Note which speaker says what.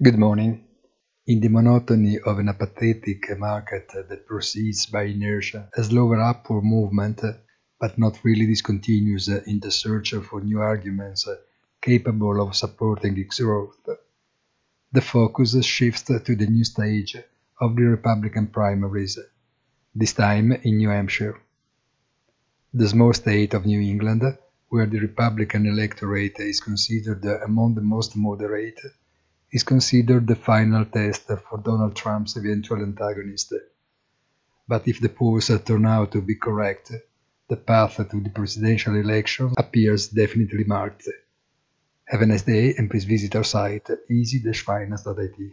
Speaker 1: Good morning. In the monotony of an apathetic market that proceeds by inertia, a slower upward movement, but not really discontinuous in the search for new arguments capable of supporting its growth, the focus shifts to the new stage of the Republican primaries, this time in New Hampshire. The small state of New England, where the Republican electorate is considered among the most moderate, is considered the final test for Donald Trump's eventual antagonist. But if the polls turn out to be correct, the path to the presidential election appears definitely marked. Have a nice day and please visit our site easy-finance.it.